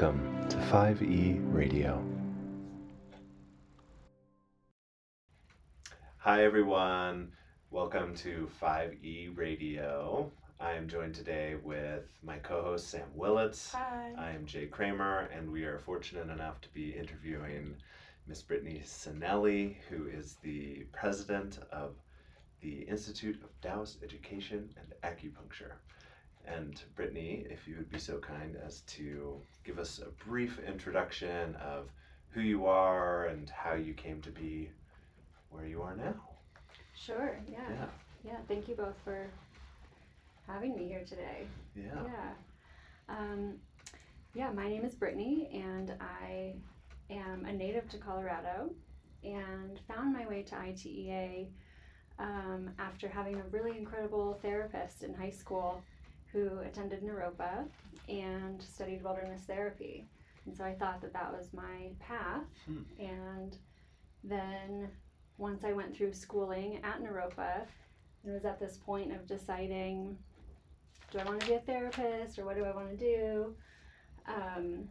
Welcome to 5E Radio. Hi, everyone. Welcome to 5E Radio. I am joined today with my co host Sam Willits. Hi. I am Jay Kramer, and we are fortunate enough to be interviewing Miss Brittany Sanelli, who is the president of the Institute of Taoist Education and Acupuncture. And Brittany, if you would be so kind as to give us a brief introduction of who you are and how you came to be where you are now. Sure. Yeah. Yeah. Yeah. Thank you both for having me here today. Yeah. Yeah. Um, yeah. My name is Brittany, and I am a native to Colorado, and found my way to ITEA um, after having a really incredible therapist in high school who attended Naropa and studied wilderness therapy. And so I thought that that was my path. Hmm. And then once I went through schooling at Naropa, and was at this point of deciding do I want to be a therapist or what do I want to do? Um,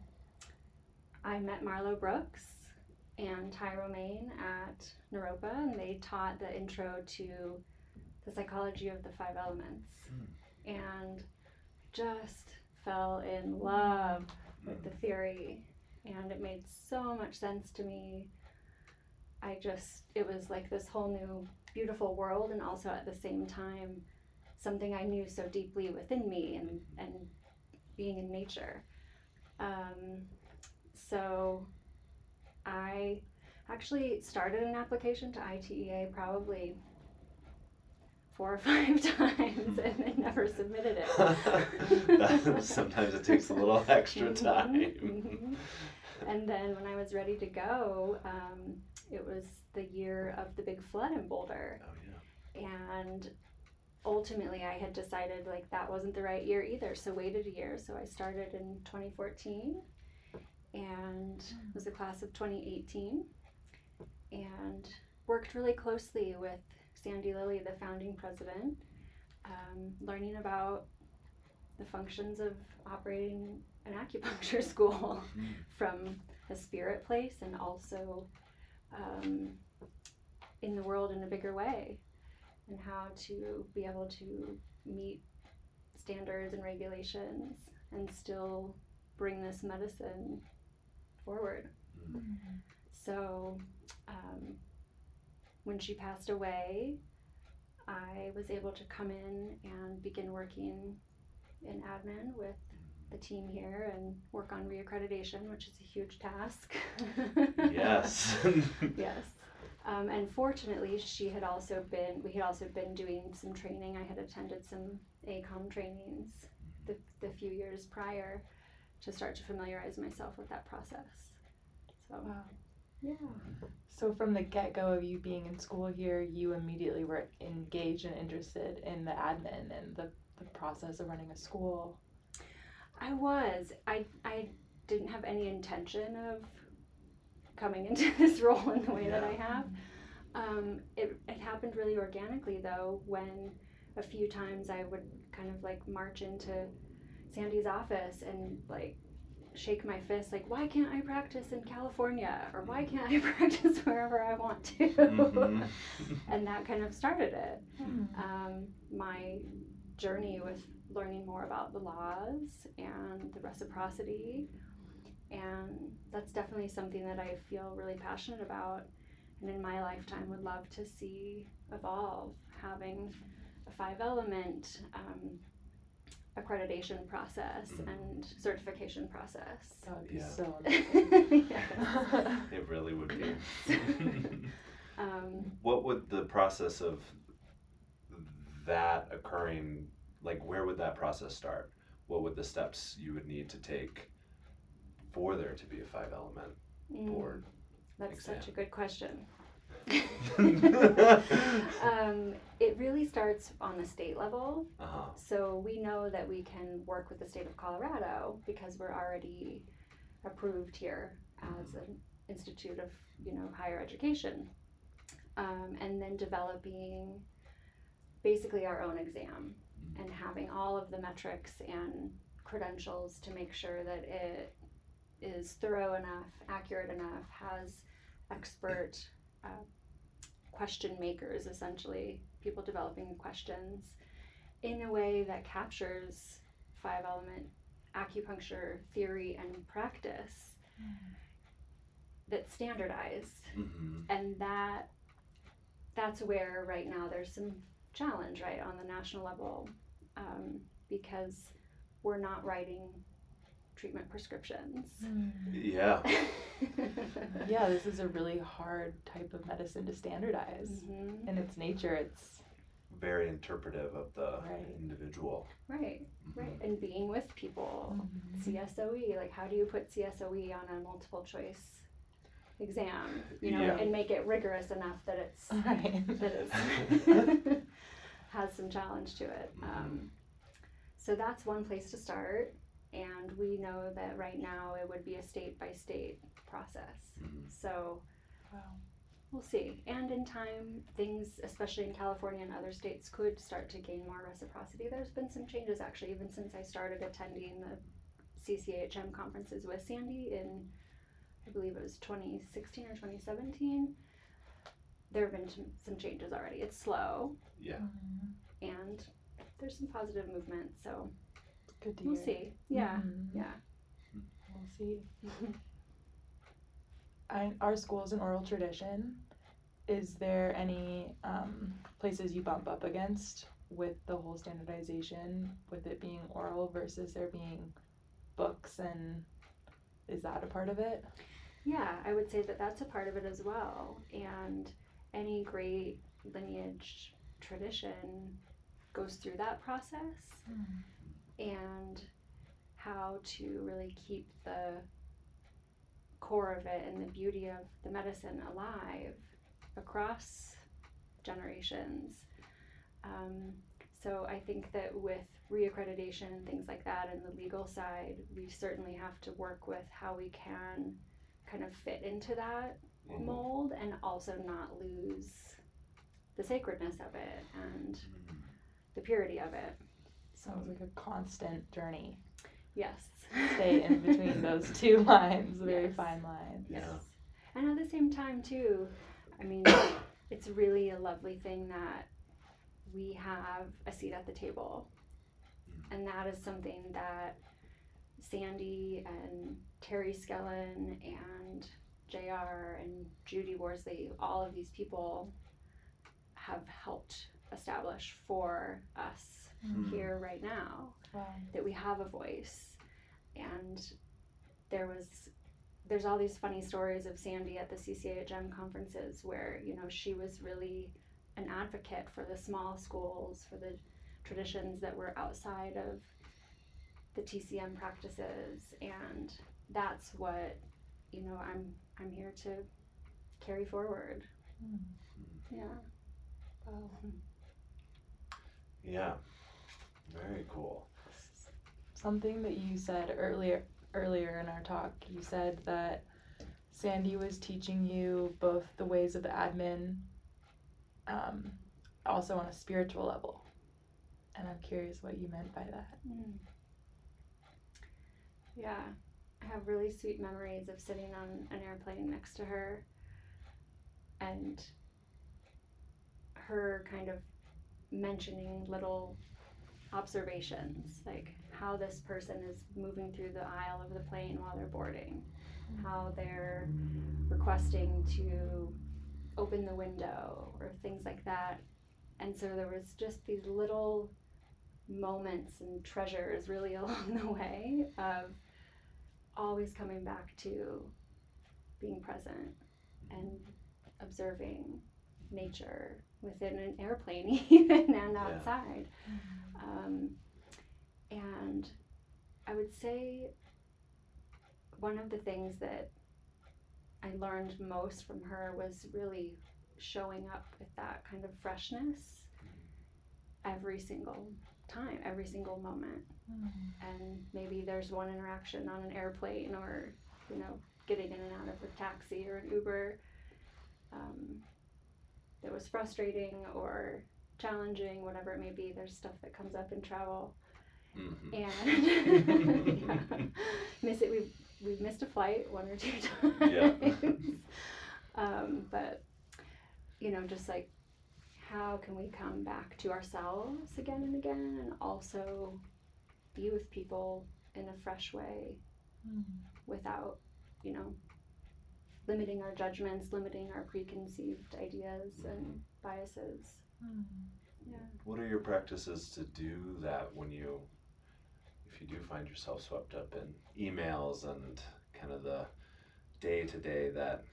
I met Marlo Brooks and Ty Romaine at Naropa, and they taught the intro to the psychology of the five elements. And just fell in love with the theory, and it made so much sense to me. I just, it was like this whole new beautiful world, and also at the same time, something I knew so deeply within me and, and being in nature. Um, so I actually started an application to ITEA probably four or five times and then never submitted it. Sometimes it takes a little extra Mhm, time. mhm. And then when I was ready to go, um, it was the year of the big flood in Boulder. Oh, yeah. And ultimately, I had decided like that wasn't the right year either. So waited a year. So I started in 2014 and was a class of 2018 and worked really closely with Sandy Lilly, the founding president, um, learning about the functions of operating an acupuncture school Mm. from a spirit place and also um, in the world in a bigger way and how to be able to meet standards and regulations and still bring this medicine forward. Mm. So um, when she passed away, I was able to come in and begin working in admin with the team here and work on reaccreditation, which is a huge task. Yes. yes. Um, and fortunately, she had also been, we had also been doing some training. I had attended some ACOM trainings the, the few years prior to start to familiarize myself with that process. So, Wow. Yeah. So from the get go of you being in school here, you immediately were engaged and interested in the admin and the, the process of running a school. I was. I, I didn't have any intention of coming into this role in the way that I have. Um, it, it happened really organically though when a few times I would kind of like march into Sandy's office and like shake my fist like why can't I practice in California or why can't I practice wherever I want to Mhm. and that kind of started it Hmm. um, my journey with learning more about the laws and the reciprocity. And that's definitely something that I feel really passionate about and in my lifetime would love to see evolve, having a five element um, accreditation process Mhm. and certification process. That would be Yeah. so amazing. It really would be. um, what would the process of that occurring like where would that process start what would the steps you would need to take for there to be a five element mm, board That's such a good question. um, it really starts on the state level. uh-huh. So we know that we can work with the state of Colorado because we're already approved here as an institute of you know higher education, um, and then developing basically our own exam and having all of the metrics and credentials to make sure that it is thorough enough, accurate enough, has expert uh, question makers, essentially, people developing questions in a way that captures five element acupuncture theory and practice that's standardized Mm-hmm. and that that's where right now there's some challenge right on the national level um, because we're not writing treatment prescriptions Yeah. Yeah, this is a really hard type of medicine to standardize. Mhm. In its nature, it's Very interpretive of the Right. individual. right Mhm. right and being with people CSOE like how do you put CSOE on a multiple choice exam you know Yeah. and make it rigorous enough that it's right. that is has some challenge to it. Um, so that's one place to start, and we know that right now it would be a state by state process. Mhm. So Wow. we'll see. And in time, things, especially in California and other states, could start to gain more reciprocity. There's been some changes actually, even since I started attending the CCHM conferences with Sandy in, I believe it was 2016 or 2017. There have been some- some changes already. It's slow, Yeah. Mhm. and there's some positive movement. So Good to we'll hear. see. Yeah, Mhm. yeah. We'll see. I, our school is an oral tradition. Is there any um, places you bump up against with the whole standardization, with it being oral versus there being books, and is that a part of it? Yeah, I would say that that's a part of it as well. And any great lineage tradition goes through that process and how to really keep the core of it and the beauty of the medicine alive across generations. Um, so I think that with reaccreditation and things like that and the legal side, we certainly have to work with how we can kind of fit into that Mhm. mold and also not lose the sacredness of it and Mhm. the purity of it. Sounds like a constant journey. Yes. Stay in between those two lines, very Yes. fine lines. Yes. Yeah. And at the same time, too, I mean, it's really a lovely thing that we have a seat at the table. Mm. And that is something that Sandy and Terry Skellen and JR and Judy Worsley, all of these people have helped establish for us Mhm. here right now. Wow. that we have a voice and there was there's all these funny stories of Sandy at the CCHM conferences where you know she was really an advocate for the small schools for the traditions that were outside of the TCM practices and that's what you know I'm I'm here to carry forward Mm. yeah Wow. Yeah. Very cool. Something that you said earlier earlier in our talk, you said that Sandy was teaching you both the ways of the admin, um, also on a spiritual level. And I'm curious what you meant by that. Mm. Yeah, I have really sweet memories of sitting on an airplane next to her and her kind of mentioning little observations, like how this person is moving through the aisle of the plane while they're boarding, how they're requesting to open the window or things like that. And so there was just these little moments and treasures really along the way of always coming back to being present and observing nature within an airplane even and Yeah. Mm-hmm. Um, and i would say one of the things that i learned most from her was really showing up with that kind of freshness every single time every single moment. And maybe there's one interaction on an airplane or you know getting in and out of a taxi or an uber um, that was frustrating or challenging whatever it may be there's stuff that comes up in travel Mhm. and yeah. miss it We've we've missed a flight one or two times. Yeah. um, but you know, just like how can we come back to ourselves again and again, and also be with people in a fresh way Mm. without, you know, limiting our judgments, limiting our preconceived ideas and biases. Yeah. What are your practices to do that when you, if you do find yourself swept up in emails and kind of the day to day that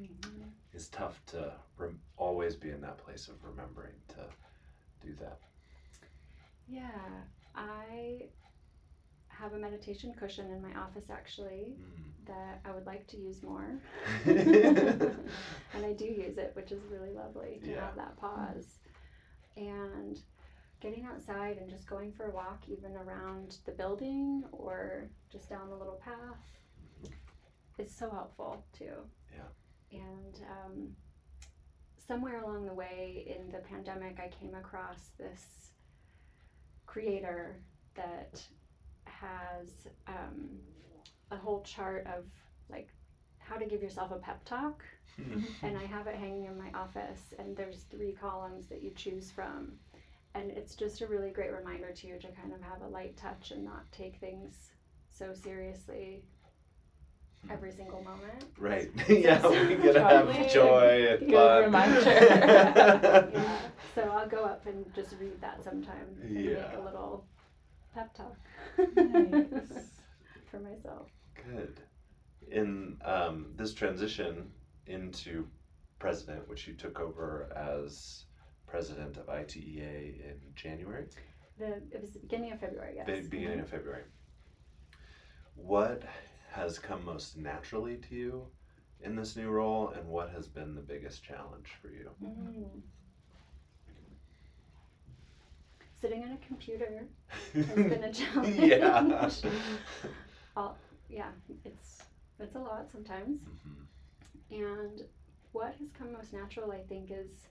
mm-hmm. is tough to rem- always be in that place of remembering to do that? Yeah, I have a meditation cushion in my office actually that I would like to use more. Mm. and I do use it, which is really lovely to Yeah. have that pause. And getting outside and just going for a walk, even around the building or just down the little path, is so helpful too. Yeah. And um, somewhere along the way in the pandemic, I came across this creator that has um, a whole chart of like how to give yourself a pep talk and I have it hanging in my office. And there's three columns that you choose from, and it's just a really great reminder to you to kind of have a light touch and not take things so seriously every single moment. Right. yeah, we gotta have joy and fun. reminder. yeah. So I'll go up and just read that sometime and make Yeah. a little pep talk Nice. for myself. Good. In um, this transition into president, which you took over as president of ITEA in January, The it was the beginning of February, yes. be- beginning of February. What has come most naturally to you in this new role, and what has been the biggest challenge for you? Mm. Sitting on a computer has been a challenge. yeah. All, yeah, it's it's a lot sometimes. Mhm. And what has come most natural, I think, is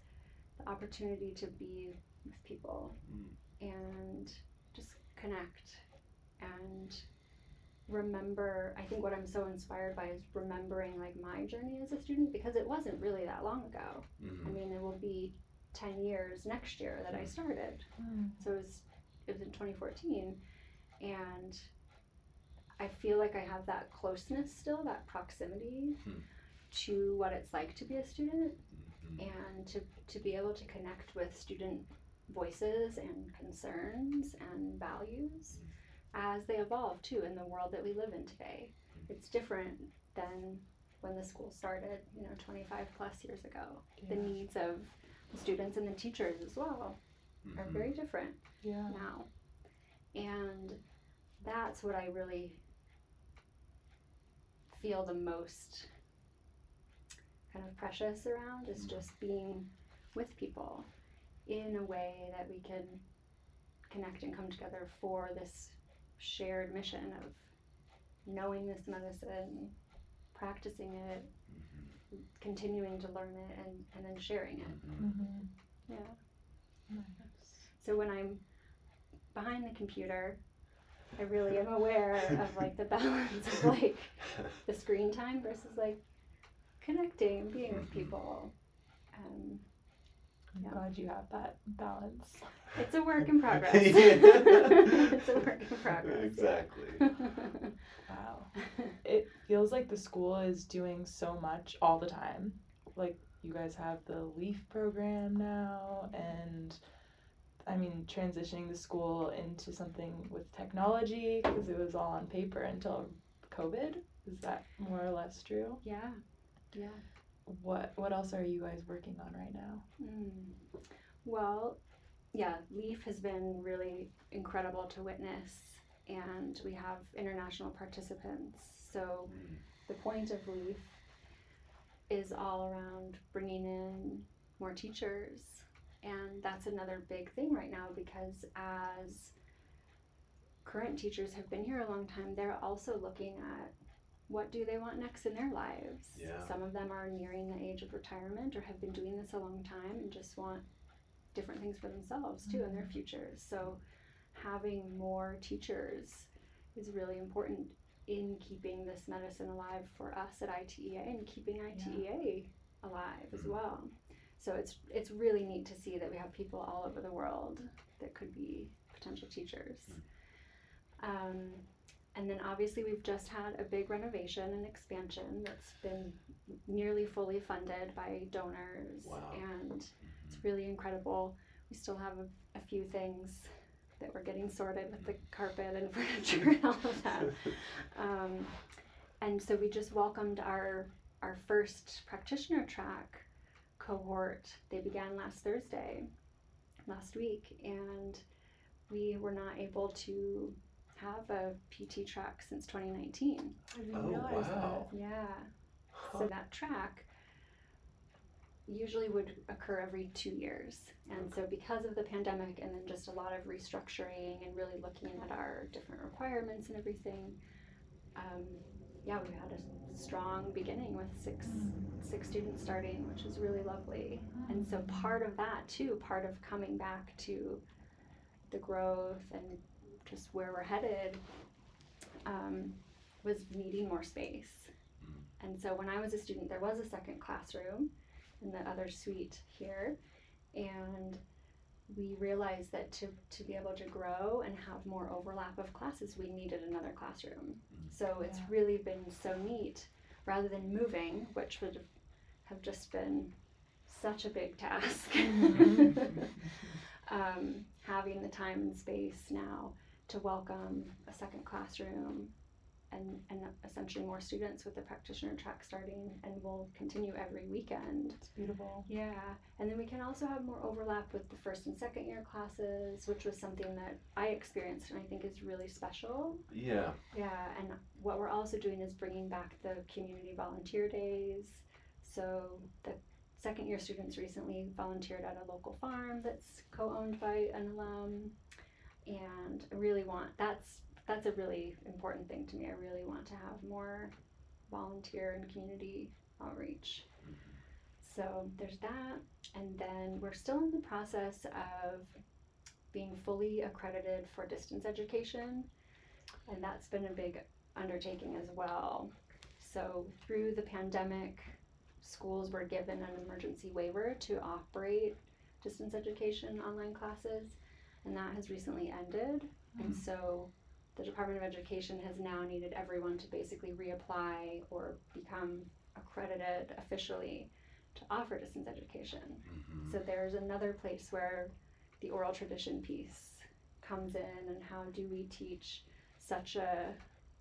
the opportunity to be with people Mm. and just connect and remember. I think what I'm so inspired by is remembering like my journey as a student because it wasn't really that long ago. I Mhm. mean, it will be 10 years next year that I started. Mm. So it was, it was in 2014. And I feel like I have that closeness still, that proximity Hmm. to what it's like to be a student Mhm. and to, to be able to connect with student voices and concerns and values as they evolve too in the world that we live in today. It's different than when the school started, you know, 25 plus years ago. The needs of the students and the teachers as well are Mhm. very different Yeah. now. And that's what I really feel the most kind of precious around is Mhm. just being with people in a way that we can connect and come together for this shared mission of knowing this medicine, practicing it, Mhm. Continuing to learn it, and, and then sharing it. Mhm. Mhm. Yeah. Nice. So when I'm behind the computer, I really am aware of like the balance of like the screen time versus like connecting and being with Mhm. people. Um, I'm Yeah. glad you have that balance. it's a work in progress. It's a work in progress. Exactly. Yeah. Wow. It feels like the school is doing so much all the time. Like you guys have the LEAF program now and I mean transitioning the school into something with technology because it was all on paper until COVID. Is that more or less true? yeah. Yeah. What what else are you guys working on right now? Mm. Well, yeah, LEAF has been really incredible to witness, and we have international participants. So the point of LEAF is all around bringing in more teachers. And that's another big thing right now because as current teachers have been here a long time, they're also looking at what do they want next in their lives. Yeah. Some of them are nearing the age of retirement or have been doing this a long time and just want different things for themselves too in their mm-hmm. futures. So having more teachers is really important in keeping this medicine alive for us at ITEA and keeping ITEA alive as Mhm. well. So it's it's really neat to see that we have people all over the world that could be potential teachers. Um, and then obviously we've just had a big renovation and expansion that's been nearly fully funded by donors Wow. and it's really incredible. We still have a, a few things that we're getting sorted with the carpet and furniture and all of that. Um, and so we just welcomed our our first practitioner track cohort. They began last Thursday, last week, and we were not able to have a PT track since 2019. I didn't Oh, realize wow. Yeah. Huh. So that track usually would occur every two years. And so because of the pandemic and then just a lot of restructuring and really looking at our different requirements and everything, um, yeah, we had a strong beginning with six six students starting, which is really lovely. And so part of that too, part of coming back to the growth and just where we're headed, um, was needing more space. Mm. And so when I was a student, there was a second classroom in the other suite here, and we realized that to, to be able to grow and have more overlap of classes, we needed another classroom. Mm. So it's Yeah. really been so neat rather than moving, which would have just been such a big task. Mhm. um, having the time and space now to welcome a second classroom and, and essentially more students with the practitioner track starting and will continue every weekend. It's beautiful. Yeah, and then we can also have more overlap with the first and second year classes, which was something that I experienced and I think is really special. Yeah. Yeah, and what we're also doing is bringing back the community volunteer days. So the second year students recently volunteered at a local farm that's co-owned by an alum, and I really want that's that's a really important thing to me. I really want to have more volunteer and community outreach. So there's that, and then we're still in the process of being fully accredited for distance education, and that's been a big undertaking as well. So through the pandemic, schools were given an emergency waiver to operate distance education online classes, and that has recently ended. And mm-hmm. so the Department of Education has now needed everyone to basically reapply or become accredited officially to offer distance education. Mhm. So there's another place where the oral tradition piece comes in and how do we teach such a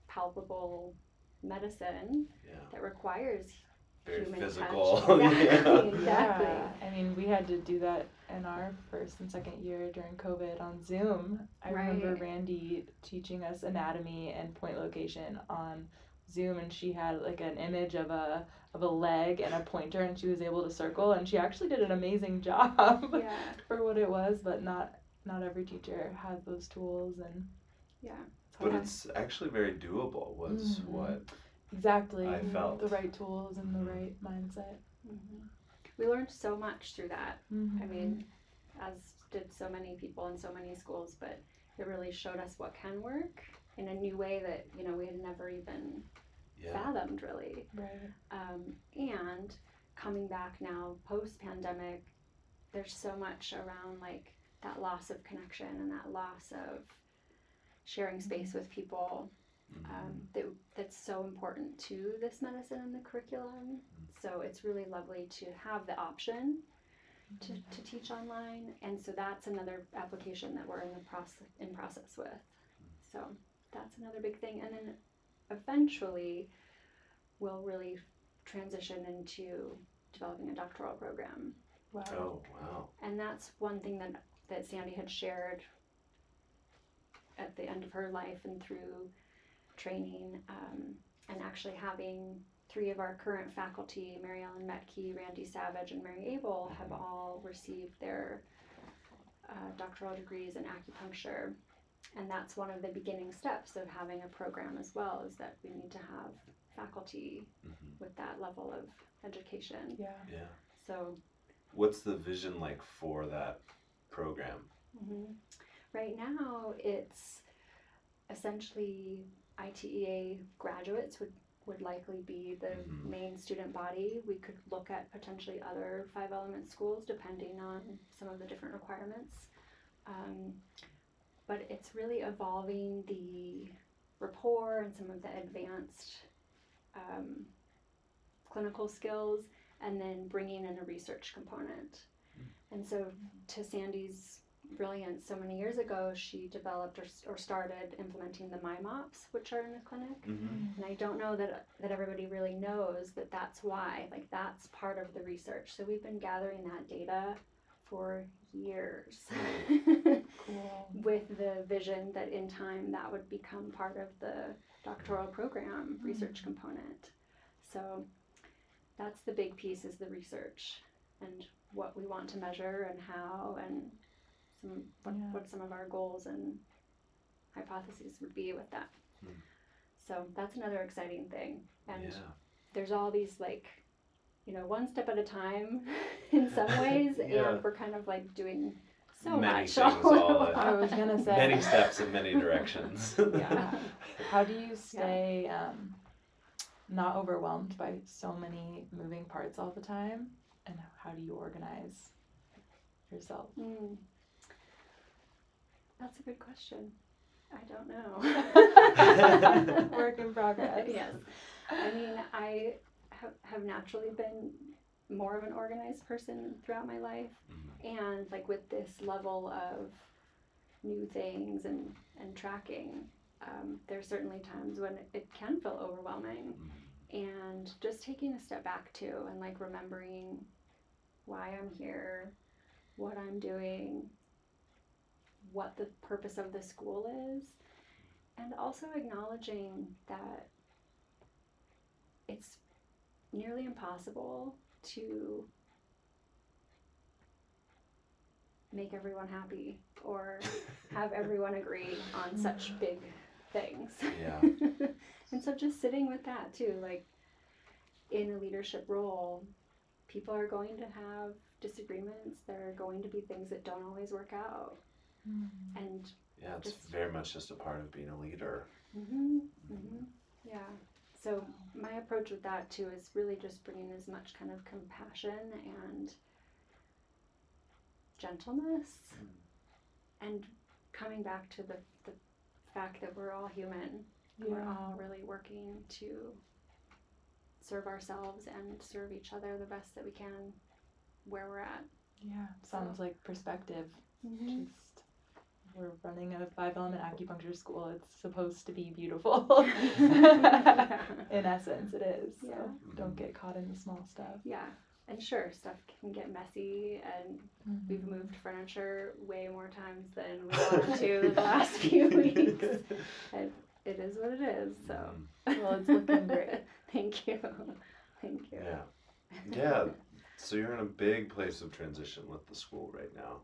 palpable medicine Yeah. that requires Very human physical. touch. Exactly, yeah. exactly. Yeah, I mean, we had to do that in our first and second year during COVID on Zoom. I remember Randy teaching us anatomy and point location on Zoom, and she had like an image of a of a leg and a pointer, and she was able to circle, and she actually did an amazing job Yeah, for what it was. But not not every teacher has those tools, and yeah. But hard. it's actually very doable. Was Mhm. what exactly I felt. the right tools and the right mindset. hmm We learned so much through that. I Mhm. mean, as did so many people in so many schools, but it really showed us what can work in a new way that you know we had never even yeah. fathomed really. right. Um, and coming back now post pandemic, there's so much around like that loss of connection and that loss of sharing space with people. Um, mm-hmm. that, that's so important to this medicine and the curriculum. Mm-hmm. So it's really lovely to have the option to, mm-hmm. to teach online, and so that's another application that we're in the process in process with. So that's another big thing, and then eventually we'll really transition into developing a doctoral program, Wow. Oh wow. and that's one thing that that Sandy had shared at the end of her life and through training, um, and actually having three of our current faculty, Mary Ellen Metke, Randy Savage, and Mary Abel, have all received their uh, doctoral degrees in acupuncture. And that's one of the beginning steps of having a program as well, is that we need to have faculty Mhm. with that level of education. Yeah. Yeah. So What's the vision like for that program? hmm Right now, it's essentially ITEA graduates would, would likely be the Mhm. main student body. We could look at potentially other five element schools depending on some of the different requirements. Um, but it's really evolving the rapport and some of the advanced um, clinical skills and then bringing in a research component. And so, to Sandy's brilliance, so many years ago, she developed or, or started implementing the MyMops, which are in the clinic. Mm-hmm. And I don't know that that everybody really knows that that's why. Like that's part of the research. So we've been gathering that data for years. Cool. With the vision that in time that would become part of the doctoral program research component. So that's the big piece is the research and what we want to measure and how and some what, Yeah. what some of our goals and hypotheses would be with that. Hmm. So that's another exciting thing. And yeah. there's all these like you know one step at a time in some ways Yeah. and we're kind of like doing so Many much things all all at at- I was gonna say Many steps in many directions. Yeah. How do you stay um, not overwhelmed by so many moving parts all the time? And how do you organize yourself? Mm. That's a good question. I don't know. Work in progress. yes. I mean, I have, have naturally been more of an organized person throughout my life. Mhm. And like with this level of new things and, and tracking, um, there's certainly times when it, it can feel overwhelming. Mhm. And just taking a step back too and like remembering why I'm here, what I'm doing, what the purpose of the school is, and also acknowledging that it's nearly impossible to make everyone happy or have everyone agree on such big things. Yeah. and so just sitting with that too, like in a leadership role, people are going to have disagreements. There are going to be things that don't always work out. And Yeah, it's Just- very much just a part of being a leader. hmm hmm yeah. So my approach with that too is really just bringing as much kind of compassion and gentleness and coming back to the, the fact that we're all human yeah. We're all really working to serve ourselves and serve each other the best that we can where we're at. Yeah. Sounds like perspective. Mm-hmm. Just we're running a five element acupuncture school. It's supposed to be beautiful. In essence, it is. So Yeah. don't get caught in the small stuff. Yeah, and sure, stuff can get messy, and we've moved furniture way more times than we wanted to the last few weeks. And it is what it is. So. Mhm. Well, it's looking great. Thank you. Thank you. Yeah. Yeah. So you're in a big place of transition with the school right now.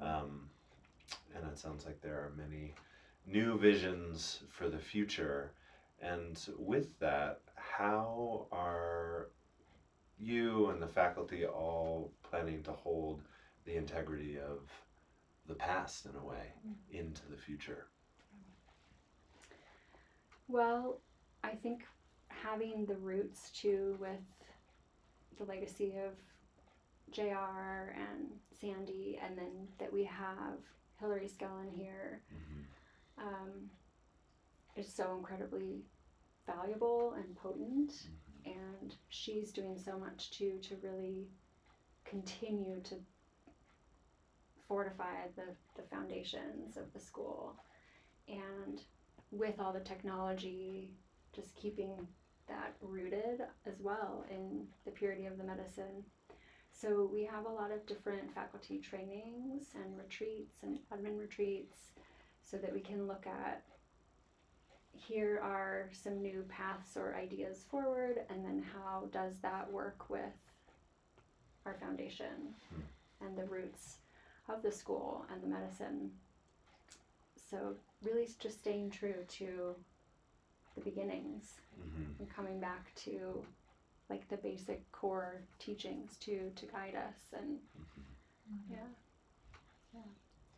Um, and it sounds like there are many new visions for the future. And with that, how are you and the faculty all planning to hold the integrity of the past in a way mm-hmm. into the future? Well, I think having the roots too with the legacy of JR and Sandy, and then that we have Hillary Skellen here Mhm. um, is so incredibly valuable and potent. And she's doing so much too to really continue to fortify the, the foundations of the school. And with all the technology, just keeping that rooted as well in the purity of the medicine. So we have a lot of different faculty trainings and retreats and admin retreats so that we can look at here are some new paths or ideas forward and then how does that work with our foundation and the roots of the school and the medicine so really just staying true to the beginnings Mhm. and coming back to like the basic core teachings to to guide us and yeah yeah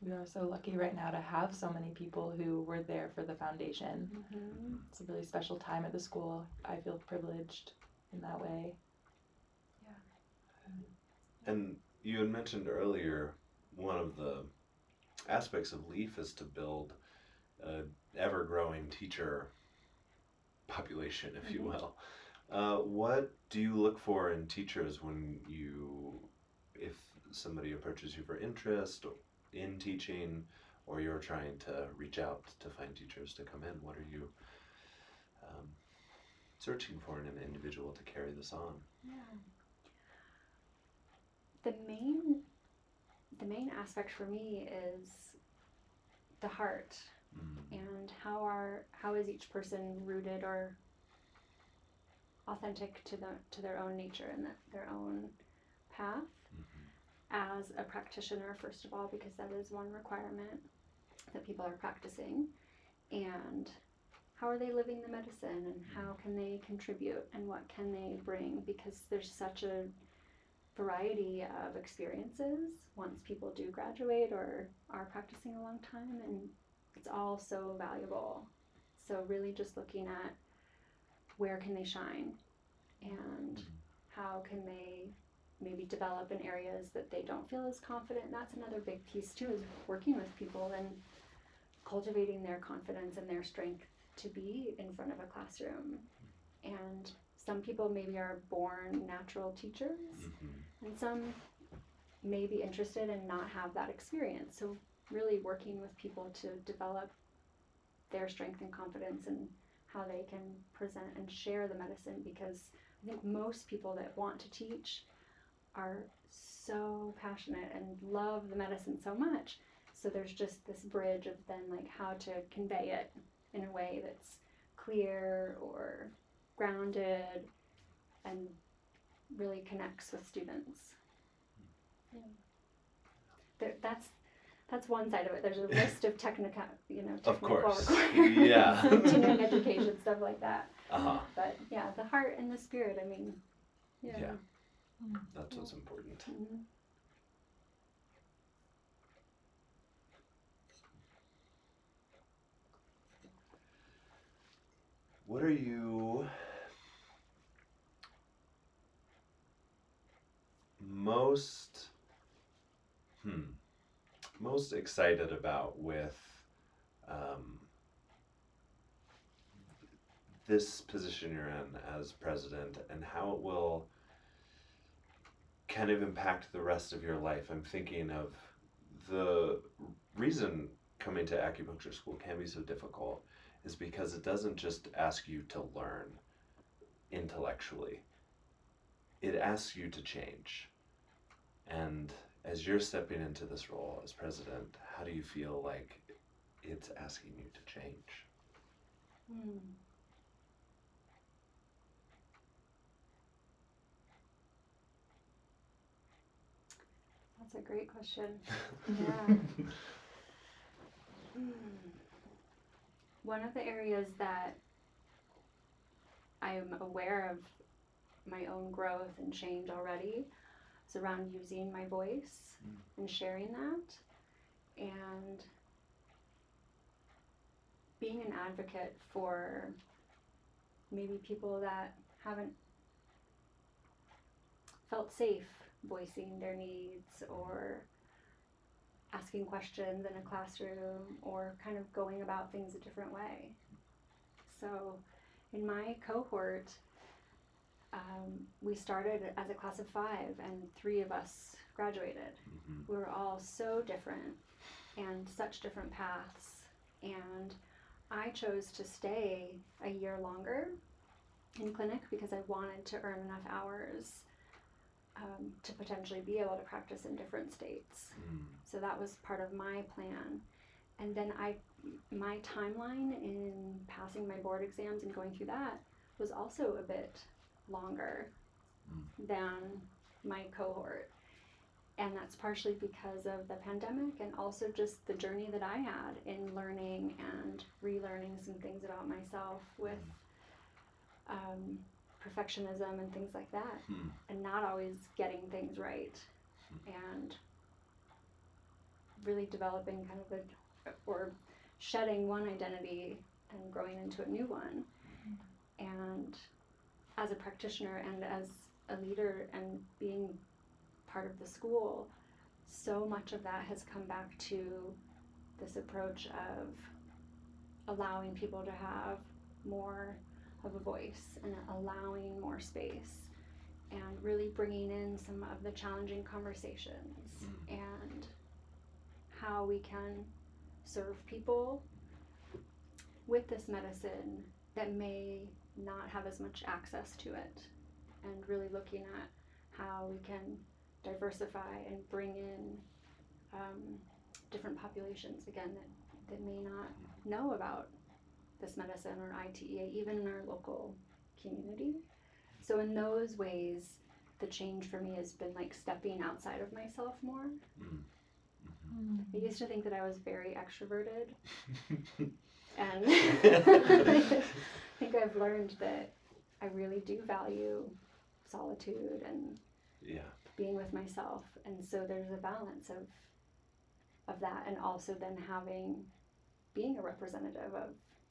We are so lucky right now to have so many people who were there for the foundation. Mhm. It's a really special time at the school. I feel privileged in that way. Yeah. And you had mentioned earlier one of the aspects of LEAF is to build a ever growing teacher population, if you Mhm. will. Uh, what do you look for in teachers when you, if somebody approaches you for interest in teaching, or you're trying to reach out to find teachers to come in? What are you um, searching for in an individual to carry this on? Yeah. The main the main aspect for me is the heart Mm. and how are how is each person rooted or authentic to the to their own nature and the, their own path Mhm. as a practitioner first of all because that is one requirement that people are practicing. And how are they living the medicine and how can they contribute and what can they bring? Because there's such a variety of experiences once people do graduate or are practicing a long time and it's all so valuable. So really just looking at where can they shine and Mhm. how can they maybe develop in areas that they don't feel as confident that's another big piece too is working with people and cultivating their confidence and their strength to be in front of a classroom and some people maybe are born natural teachers Mhm. and some may be interested and not have that experience so really working with people to develop their strength and confidence and how they can present and share the medicine because i think most people that want to teach are so passionate and love the medicine so much so there's just this bridge of then like how to convey it in a way that's clear or grounded and really connects with students yeah. there, that's that's one side of it there's a list of technical you know Of course. requirements Yeah. continuing education stuff like that Uh-huh. but yeah the heart and the spirit i mean yeah, Yeah. That's what's important. Mhm. What are you most hmm most excited about with um, this position you're in as president and how it will kind of impact the rest of your life? I'm thinking of the reason coming to acupuncture school can be so difficult is because it doesn't just ask you to learn intellectually, it asks you to change. And as you're stepping into this role as president, how do you feel like it's asking you to change? Hmm. That's a great question. Yeah. Hmm. One of the areas that I'm aware of my own growth and change already is around using my voice Mm. and sharing that and being an advocate for maybe people that haven't felt safe voicing their needs or asking questions in a classroom or kind of going about things a different way. So, in my cohort, um, we started as a class of five, and three of us graduated. Mhm. We were all so different and such different paths. And I chose to stay a year longer in clinic because I wanted to earn enough hours um, to potentially be able to practice in different states. Mm. So that was part of my plan. And then I, my timeline in passing my board exams and going through that was also a bit longer Mm. than my cohort. And that's partially because of the pandemic and also just the journey that I had in learning and relearning some things about myself with um, perfectionism and things like that Hmm. and not always getting things right. And really developing kind of a or shedding one identity and growing into a new one. And as a practitioner and as a leader and being part of the school, so much of that has come back to this approach of allowing people to have more of a voice and allowing more space and really bringing in some of the challenging conversations mm-hmm. and how we can serve people with this medicine that may not have as much access to it and really looking at how we can diversify and bring in um, different populations again that, that may not know about this medicine or ITEA even in our local community. So in those ways the change for me has been like stepping outside of myself more. I used to think that I was very extroverted and I think I've learned that I really do value solitude and yeah. being with myself. And so there's a balance of of that and also then having being a representative of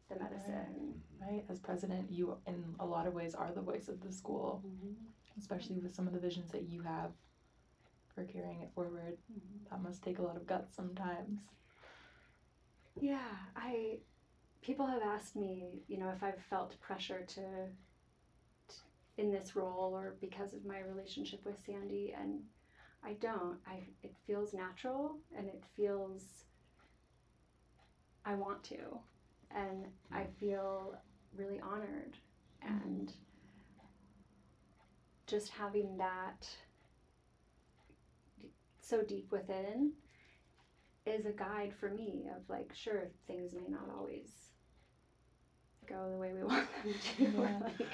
the medicine. Right, as president, you in a lot of ways are the voice of the school, mm-hmm. especially with some of the visions that you have for carrying it forward. Mm-hmm. That must take a lot of guts sometimes. yeah. I people have asked me you know if i've felt pressure to, to in this role or because of my relationship with sandy and i don't. I it feels natural and it feels i want to. And i feel really honored and just having that so deep within is a guide for me of like sure things may not always go the way we want them to Yeah. like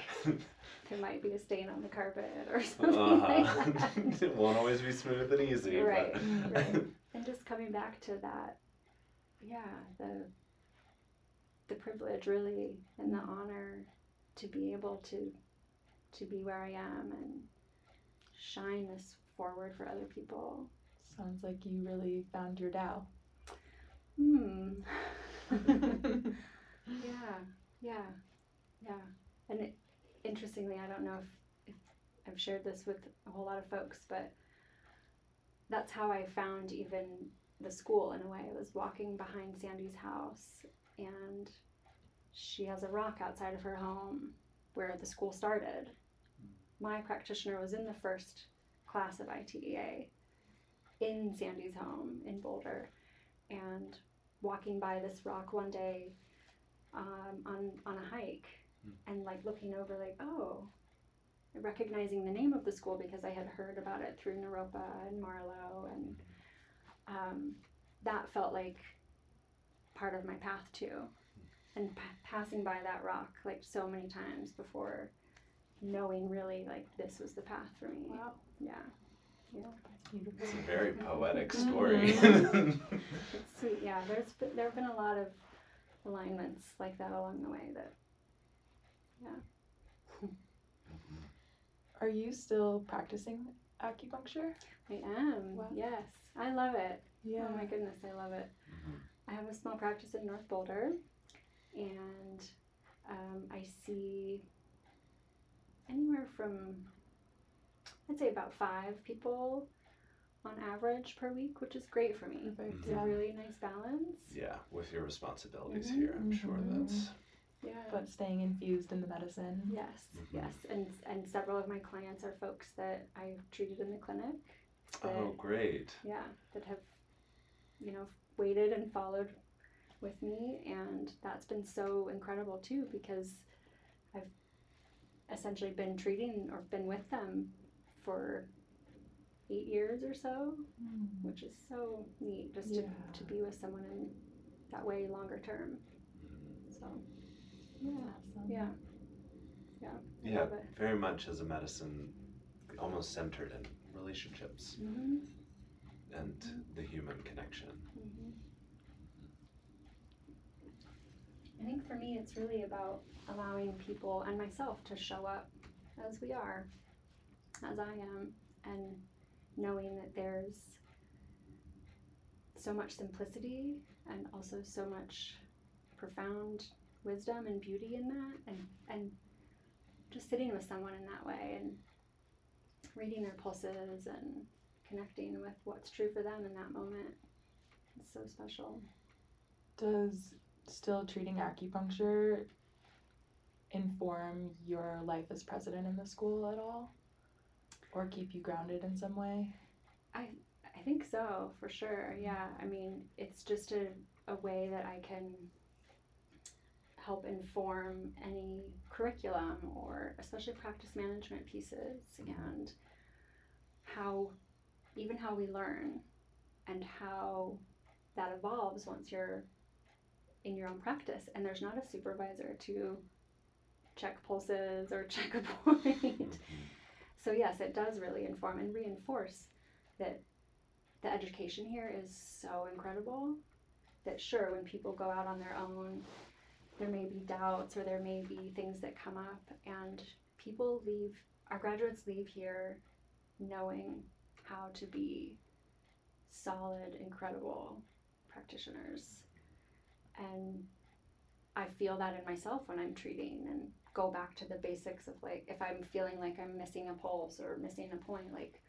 there might be a stain on the carpet or something like that Uh-huh. it won't always be smooth and easy. Right, right. and just coming back to that yeah the the privilege really and the honor to be able to to be where i am and shine this forward for other people Sounds like you really found your Tao. hmm yeah yeah yeah. And it, interestingly i don't know if, if i've shared this with a whole lot of folks but that's how i found even the school in a way. I was walking behind sandy's house and she has a rock outside of her home where the school started. Hmm. My practitioner was in the first class of itea in sandy's home in boulder and walking by this rock one day um, on on a hike and like looking over like oh recognizing the name of the school because I had heard about it through Naropa and Marlowe and um, that felt like part of my path too. And p- passing by that rock like so many times before knowing really like this was the path for me. Wow. yeah. Beautiful. It's a very poetic story. it's sweet yeah. There's there have been a lot of alignments like that along the way that yeah. Are you still practicing acupuncture? I am. Wow. Yes, I love it. Yeah. Oh my goodness, I love it. Mhm. I have a small practice in North Boulder, and um, I see anywhere from I'd say about five people on average per week, which is great for me. Perfect. It's Yeah. a really nice balance. yeah, with your responsibilities Mhm. here, I'm sure Mhm. that's. Yeah. But staying infused in the medicine. Yes, Mhm. yes, and and several of my clients are folks that I've treated in the clinic. That, Oh, great. yeah, that have, you know, waited and followed with me, and that's been so incredible too because I've essentially been treating or been with them for eight years or so, Mm. which is so neat just Yeah. to, to be with someone in that way longer term. So, yeah, Awesome. yeah, yeah. Yeah, very much as a medicine, almost centered in relationships Mm-hmm. and the human connection. Mhm. I think for me, it's really about allowing people and myself to show up as we are, as I am, and knowing that there's so much simplicity and also so much profound wisdom and beauty in that and and just sitting with someone in that way and reading their pulses and connecting with what's true for them in that moment it's so special Does still treating acupuncture inform your life as president in the school at all? Or keep you grounded in some way? I I think so, for sure. Yeah. I mean, it's just a, a way that I can help inform any curriculum or especially practice management pieces mm-hmm. and how, even how we learn and how that evolves once you're in your own practice and there's not a supervisor to check pulses or check a point. So yes, it does really inform and reinforce that the education here is so incredible that sure when people go out on their own there may be doubts or there may be things that come up and people leave our graduates leave here knowing how to be solid incredible practitioners. And I feel that in myself when I'm treating and go back to the basics of like if I'm feeling like I'm missing a pulse or missing a point, like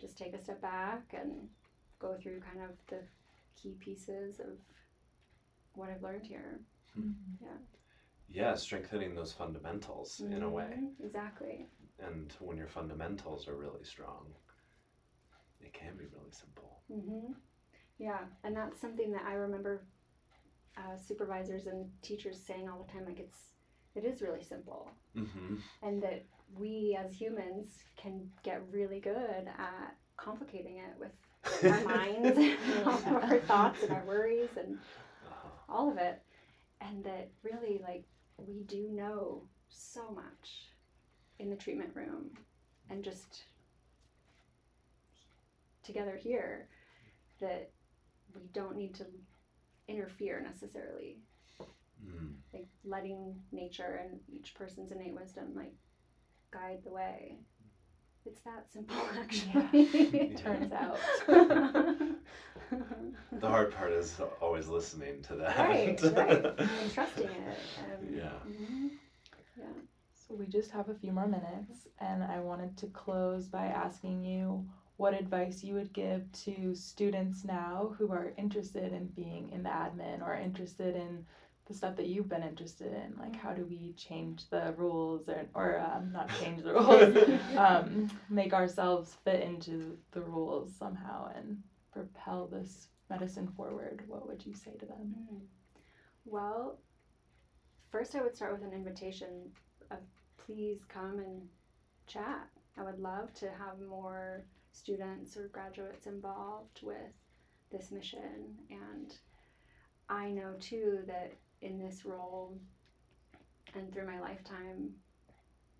just take a step back and go through kind of the key pieces of what I've learned here. Yeah, Yeah, strengthening those fundamentals in a way. Mhm, Exactly. And when your fundamentals are really strong, it can be really simple. hmm Yeah, and that's something that I remember uh, supervisors and teachers saying all the time. Like it's, it is really simple, Mm-hmm. and that we as humans can get really good at complicating it with our minds, and all of our thoughts and our worries and Uh-huh. all of it, and that really like we do know so much in the treatment room, and just together here that we don't need to interfere necessarily Mm. like letting nature and each person's innate wisdom like guide the way it's that simple actually it turns out The hard part is always listening to that. right right and trusting it and, Yeah. mhm. So we just have a few more minutes, and I wanted to close by asking you what advice you would give to students now who are interested in being in the admin or interested in the stuff that you've been interested in. Like, how do we change the rules, or, or um, not change the rules, um, make ourselves fit into the rules somehow and propel this medicine forward? What would you say to them? Mm. well first i would start with an invitation of please come and chat i would love to have more students or graduates involved with this mission and i know too that in this role and through my lifetime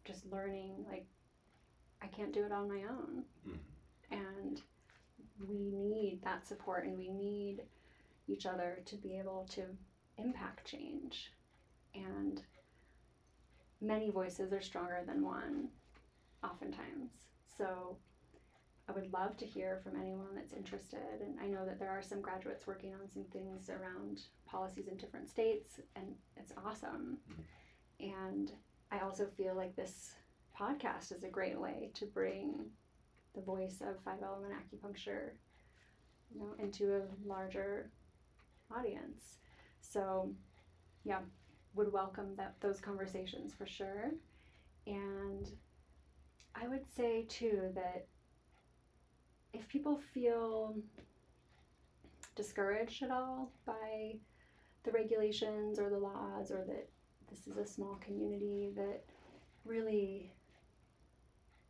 just learning like i can't do it on my own. Mhm. and we need that support and we need each other to be able to impact change. And many voices are stronger than one oftentimes. So i would love to hear from anyone that's interested and i know that there are some graduates working on some things around policies in different states and it's awesome. Mm-hmm. And i also feel like this podcast is a great way to bring the voice of five element acupuncture you know into a larger audience. So yeah would welcome that those conversations for sure. And i would say too that if people feel discouraged at all by the regulations or the laws or that this is a small community that really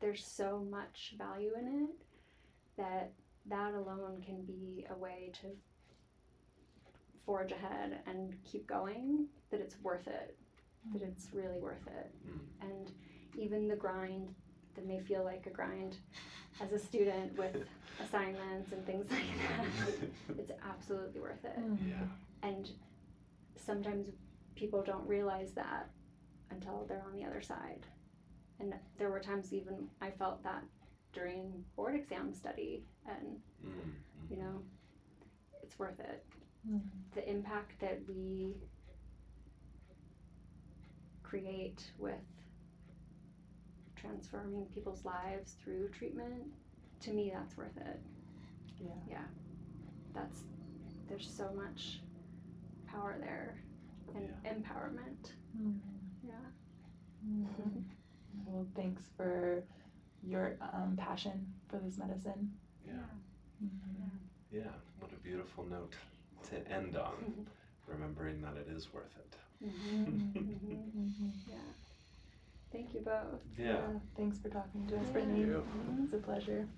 there's so much value in it that that alone can be a way to forge ahead and keep going that it's worth it that it's really worth it Mm. and even the grind that may feel like a grind as a student with assignments and things like that it's absolutely worth it yeah. and sometimes people don't realize that until they're on the other side and there were times even i felt that during board exam study and Mm. you know it's worth it. Mhm. The impact that we create with transforming people's lives through treatment, to me, that's worth it. Yeah. Yeah. That's there's so much power there and empowerment. Mhm. Yeah. Mhm. Well, thanks for your um, passion for this medicine. Yeah. Mhm. Yeah. What a beautiful note to end on, remembering that it is worth it. Mhm. Mhm. Yeah. Thank you both. Yeah. Uh, thanks for talking to us, Yeah. Brittany. you. It's a pleasure.